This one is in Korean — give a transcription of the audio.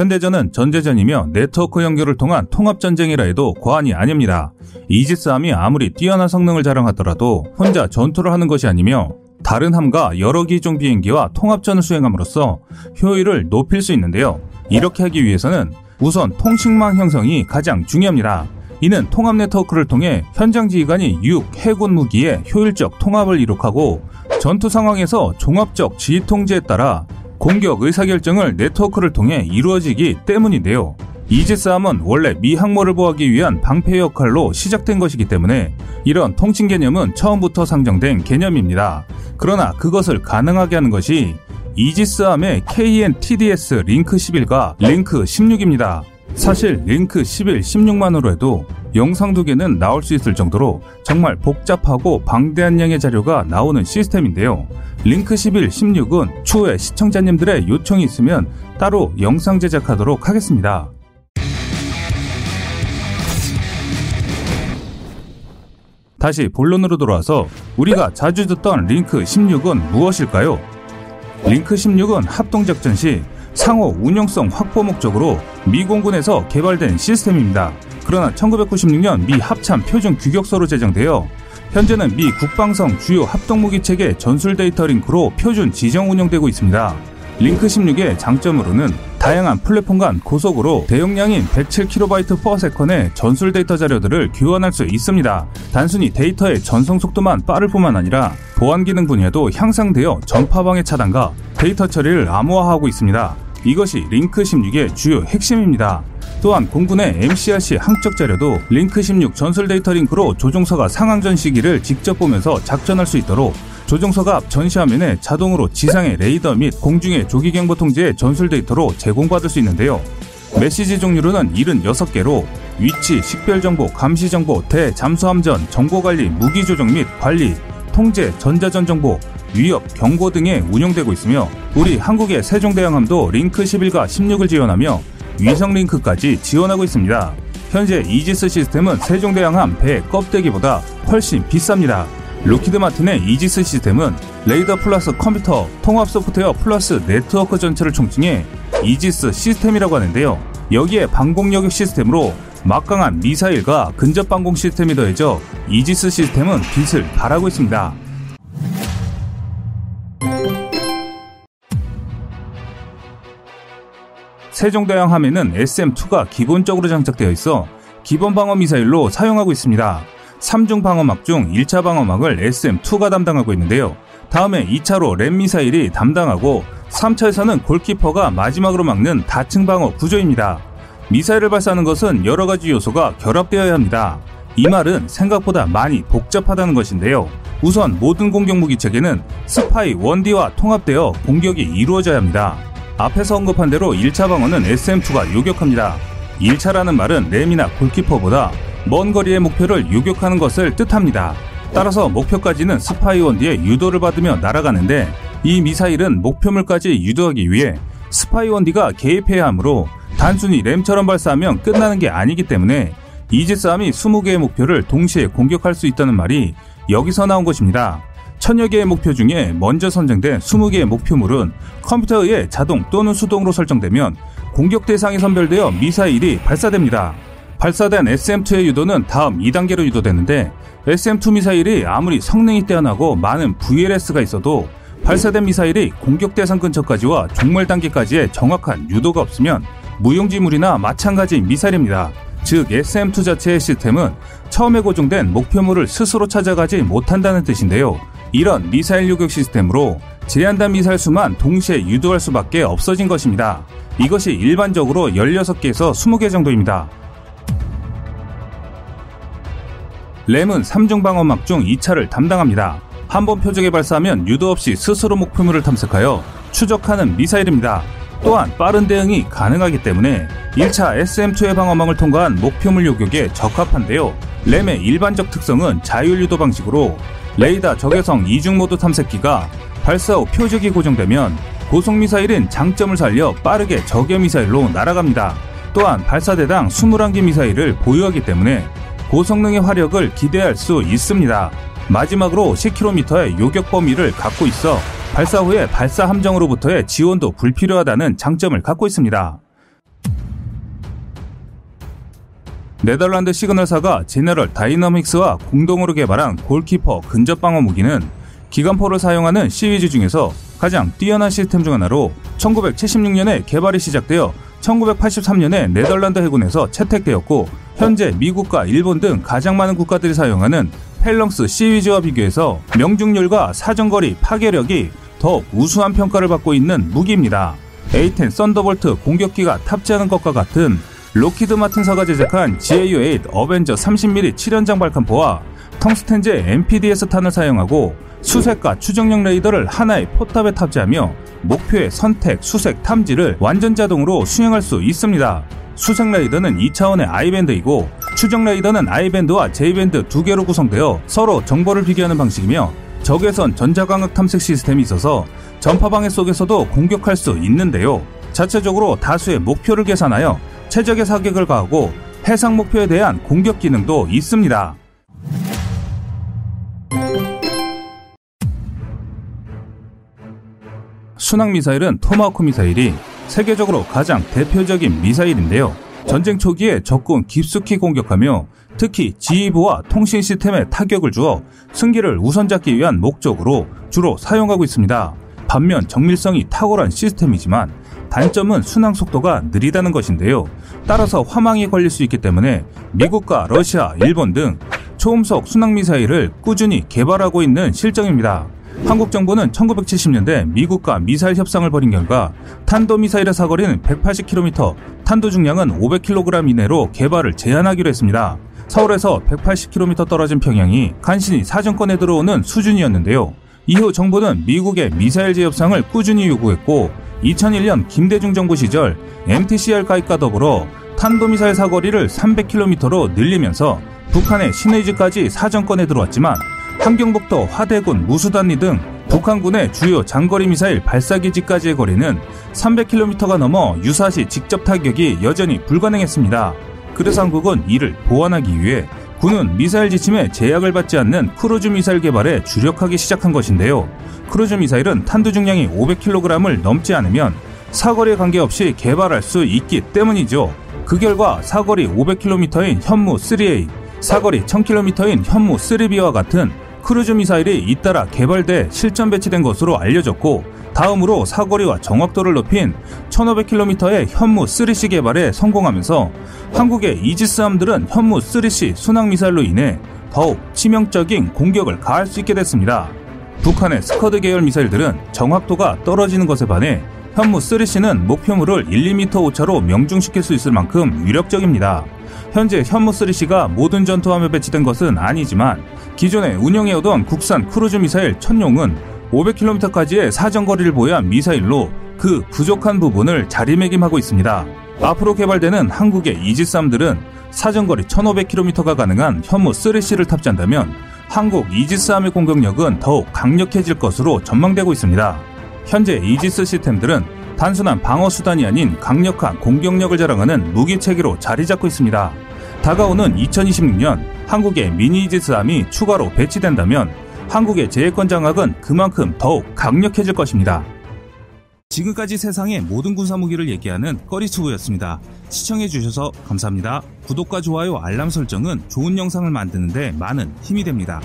현대전은 전제전이며 네트워크 연결을 통한 통합전쟁이라 해도 과언이 아닙니다. 이지스함이 아무리 뛰어난 성능을 자랑하더라도 혼자 전투를 하는 것이 아니며 다른 함과 여러 기종 비행기와 통합전을 수행함으로써 효율을 높일 수 있는데요. 이렇게 하기 위해서는 우선 통신망 형성이 가장 중요합니다. 이는 통합 네트워크를 통해 현장 지휘관이 육, 해군 무기의 효율적 통합을 이룩하고 전투 상황에서 종합적 지휘 통제에 따라 공격 의사결정을 네트워크를 통해 이루어지기 때문인데요. 이지스함은 원래 미 항모를 보호하기 위한 방패 역할로 시작된 것이기 때문에 이런 통신 개념은 처음부터 상정된 개념입니다. 그러나 그것을 가능하게 하는 것이 이지스함의 KN-TDS 링크 11과 링크 16입니다. 사실 링크 11, 16만으로 해도 영상 두 개는 나올 수 있을 정도로 정말 복잡하고 방대한 양의 자료가 나오는 시스템인데요. 링크 11, 16은 추후에 시청자님들의 요청이 있으면 따로 영상 제작하도록 하겠습니다. 다시 본론으로 돌아와서 우리가 자주 듣던 링크 16은 무엇일까요? 링크 16은 합동작전 시 상호 운영성 확보 목적으로 미 공군에서 개발된 시스템입니다. 그러나 1996년 미 합참 표준 규격서로 제정되어 현재는 미 국방성 주요 합동무기 체계 전술 데이터 링크로 표준 지정 운영되고 있습니다. 링크 16의 장점으로는 다양한 플랫폼 간 고속으로 대용량인 107kB/s의 전술 데이터 자료들을 교환할 수 있습니다. 단순히 데이터의 전송 속도만 빠를 뿐만 아니라 보안 기능 분야도 향상되어 전파 방해 차단과 데이터 처리를 암호화하고 있습니다. 이것이 링크 16의 주요 핵심입니다. 또한 공군의 MCRC 항적 자료도 링크 16 전술 데이터 링크로 조종사가 상황 전시기를 직접 보면서 작전할 수 있도록 조종사가 앞 전시화면에 자동으로 지상의 레이더 및 공중의 조기 경보 통제의 전술 데이터로 제공받을 수 있는데요. 메시지 종류로는 76개로 위치, 식별 정보, 감시 정보, 대 잠수함전, 정보 관리, 무기 조정 및 관리, 통제, 전자전 정보, 위협, 경고 등에 운영되고 있으며 우리 한국의 세종대왕함도 링크 11과 16을 지원하며 위성 링크까지 지원하고 있습니다. 현재 이지스 시스템은 세종대왕함 배 껍데기보다 훨씬 비쌉니다. 록히드 마틴의 이지스 시스템은 레이더 플러스 컴퓨터, 통합 소프트웨어 플러스 네트워크 전체를 총칭해 이지스 시스템이라고 하는데요. 여기에 방공 요격 시스템으로 막강한 미사일과 근접 방공 시스템이 더해져 이지스 시스템은 빛을 발하고 있습니다. 세종대왕함에는 SM2가 기본적으로 장착되어 있어 기본 방어 미사일로 사용하고 있습니다. 3중 방어막 중 1차 방어막을 SM2가 담당하고 있는데요. 다음에 2차로 램 미사일이 담당하고 3차에서는 골키퍼가 마지막으로 막는 다층 방어 구조입니다. 미사일을 발사하는 것은 여러 가지 요소가 결합되어야 합니다. 이 말은 생각보다 많이 복잡하다는 것인데요. 우선 모든 공격 무기 체계는 스파이 1D와 통합되어 공격이 이루어져야 합니다. 앞에서 언급한 대로 1차 방어는 SM2가 요격합니다. 1차라는 말은 RAM이나 골키퍼보다 먼 거리의 목표를 요격하는 것을 뜻합니다. 따라서 목표까지는 SPY-1D의 유도를 받으며 날아가는데 이 미사일은 목표물까지 유도하기 위해 SPY-1D가 개입해야 하므로 단순히 RAM처럼 발사하면 끝나는 게 아니기 때문에 이지스함이 20개의 목표를 동시에 공격할 수 있다는 말이 여기서 나온 것입니다. 천여 개의 목표 중에 먼저 선정된 20개의 목표물은 컴퓨터에 의해 자동 또는 수동으로 설정되면 공격 대상이 선별되어 미사일이 발사됩니다. 발사된 SM2의 유도는 다음 2단계로 유도되는데 SM2 미사일이 아무리 성능이 뛰어나고 많은 VLS가 있어도 발사된 미사일이 공격 대상 근처까지와 종말 단계까지의 정확한 유도가 없으면 무용지물이나 마찬가지 미사일입니다. 즉 SM2 자체의 시스템은 처음에 고정된 목표물을 스스로 찾아가지 못한다는 뜻인데요. 이런 미사일 요격 시스템으로 제한된 미사일 수만 동시에 유도할 수밖에 없어진 것입니다. 이것이 일반적으로 16개에서 20개 정도입니다. 램은 3중 방어막 중 2차를 담당합니다. 한 번 표적에 발사하면 유도 없이 스스로 목표물을 탐색하여 추적하는 미사일입니다. 또한 빠른 대응이 가능하기 때문에 1차 SM2의 방어망을 통과한 목표물 요격에 적합한데요. 램의 일반적 특성은 자율 유도 방식으로 레이더 적외성 이중 모드 탐색기가 발사 후 표적이 고정되면 고속 미사일은 장점을 살려 빠르게 적외 미사일로 날아갑니다. 또한 발사대당 21개 미사일을 보유하기 때문에 고성능의 화력을 기대할 수 있습니다. 마지막으로 10km의 요격 범위를 갖고 있어 발사 후에 발사 함정으로부터의 지원도 불필요하다는 장점을 갖고 있습니다. 네덜란드 시그널사가 제너럴 다이너믹스와 공동으로 개발한 골키퍼 근접 방어 무기는 기관포를 사용하는 시위즈 중에서 가장 뛰어난 시스템 중 하나로 1976년에 개발이 시작되어 1983년에 네덜란드 해군에서 채택되었고 현재 미국과 일본 등 가장 많은 국가들이 사용하는 펠렁스 시위즈와 비교해서 명중률과 사정거리 파괴력이 더욱 우수한 평가를 받고 있는 무기입니다. A10 썬더볼트 공격기가 탑재하는 것과 같은 록히드 마틴사가 제작한 GAU-8 어벤져 30mm 7연장 발칸포와 텅스텐제 MPDS 탄을 사용하고 수색과 추적용 레이더를 하나의 포탑에 탑재하며 목표의 선택, 수색, 탐지를 완전 자동으로 수행할 수 있습니다. 수색 레이더는 2차원의 I밴드이고 추적 레이더는 I밴드와 J밴드 두 개로 구성되어 서로 정보를 비교하는 방식이며 적외선 전자광학 탐색 시스템이 있어서 전파 방해 속에서도 공격할 수 있는데요. 자체적으로 다수의 목표를 계산하여 최적의 사격을 가하고 해상 목표에 대한 공격 기능도 있습니다. 순항 미사일은 토마호크 미사일이 세계적으로 가장 대표적인 미사일인데요. 전쟁 초기에 적군 깊숙이 공격하며 특히 지휘부와 통신 시스템에 타격을 주어 승기를 우선 잡기 위한 목적으로 주로 사용하고 있습니다. 반면 정밀성이 탁월한 시스템이지만 단점은 순항 속도가 느리다는 것인데요. 따라서 화망이 걸릴 수 있기 때문에 미국과 러시아, 일본 등 초음속 순항 미사일을 꾸준히 개발하고 있는 실정입니다. 한국 정부는 1970년대 미국과 미사일 협상을 벌인 결과 탄도 미사일의 사거리는 180km, 탄도 중량은 500kg 이내로 개발을 제한하기로 했습니다. 서울에서 180km 떨어진 평양이 간신히 사정권에 들어오는 수준이었는데요. 이후 정부는 미국의 미사일 제협상을 꾸준히 요구했고 2001년 김대중 정부 시절 MTCR 가입과 더불어 탄도미사일 사거리를 300km로 늘리면서 북한의 신의지까지 사정권에 들어왔지만 함경북도 화대군 무수단리 등 북한군의 주요 장거리 미사일 발사기지까지의 거리는 300km가 넘어 유사시 직접 타격이 여전히 불가능했습니다. 그래서 한국은 이를 보완하기 위해 군은 미사일 지침에 제약을 받지 않는 크루즈 미사일 개발에 주력하기 시작한 것인데요. 크루즈 미사일은 탄두 중량이 500kg을 넘지 않으면 사거리에 관계없이 개발할 수 있기 때문이죠. 그 결과 사거리 500km인 현무 3A, 사거리 1000km인 현무 3B와 같은 크루즈 미사일이 잇따라 개발돼 실전 배치된 것으로 알려졌고 다음으로 사거리와 정확도를 높인 1500km의 현무 3C 개발에 성공하면서 한국의 이지스함들은 현무 3C 순항 미사일로 인해 더욱 치명적인 공격을 가할 수 있게 됐습니다. 북한의 스커드 계열 미사일들은 정확도가 떨어지는 것에 반해 현무 3C는 목표물을 1, 2m 오차로 명중시킬 수 있을 만큼 위력적입니다. 현재 현무 3C가 모든 전투함에 배치된 것은 아니지만 기존에 운영해오던 국산 크루즈 미사일 천룡은 500km까지의 사정거리를 보유한 미사일로 그 부족한 부분을 자리매김하고 있습니다. 앞으로 개발되는 한국의 이지스함들은 사정거리 1500km가 가능한 현무 3C를 탑재한다면 한국 이지스함의 공격력은 더욱 강력해질 것으로 전망되고 있습니다. 현재 이지스 시스템들은 단순한 방어 수단이 아닌 강력한 공격력을 자랑하는 무기 체계로 자리 잡고 있습니다. 다가오는 2026년 한국의 미니 이지스함이 추가로 배치된다면 한국의 재해권 장악은 그만큼 더욱 강력해질 것입니다. 지금까지 세상의 모든 군사무기를 얘기하는 꺼리투브였습니다. 시청해주셔서 감사합니다. 구독과 좋아요, 알람 설정은 좋은 영상을 만드는데 많은 힘이 됩니다.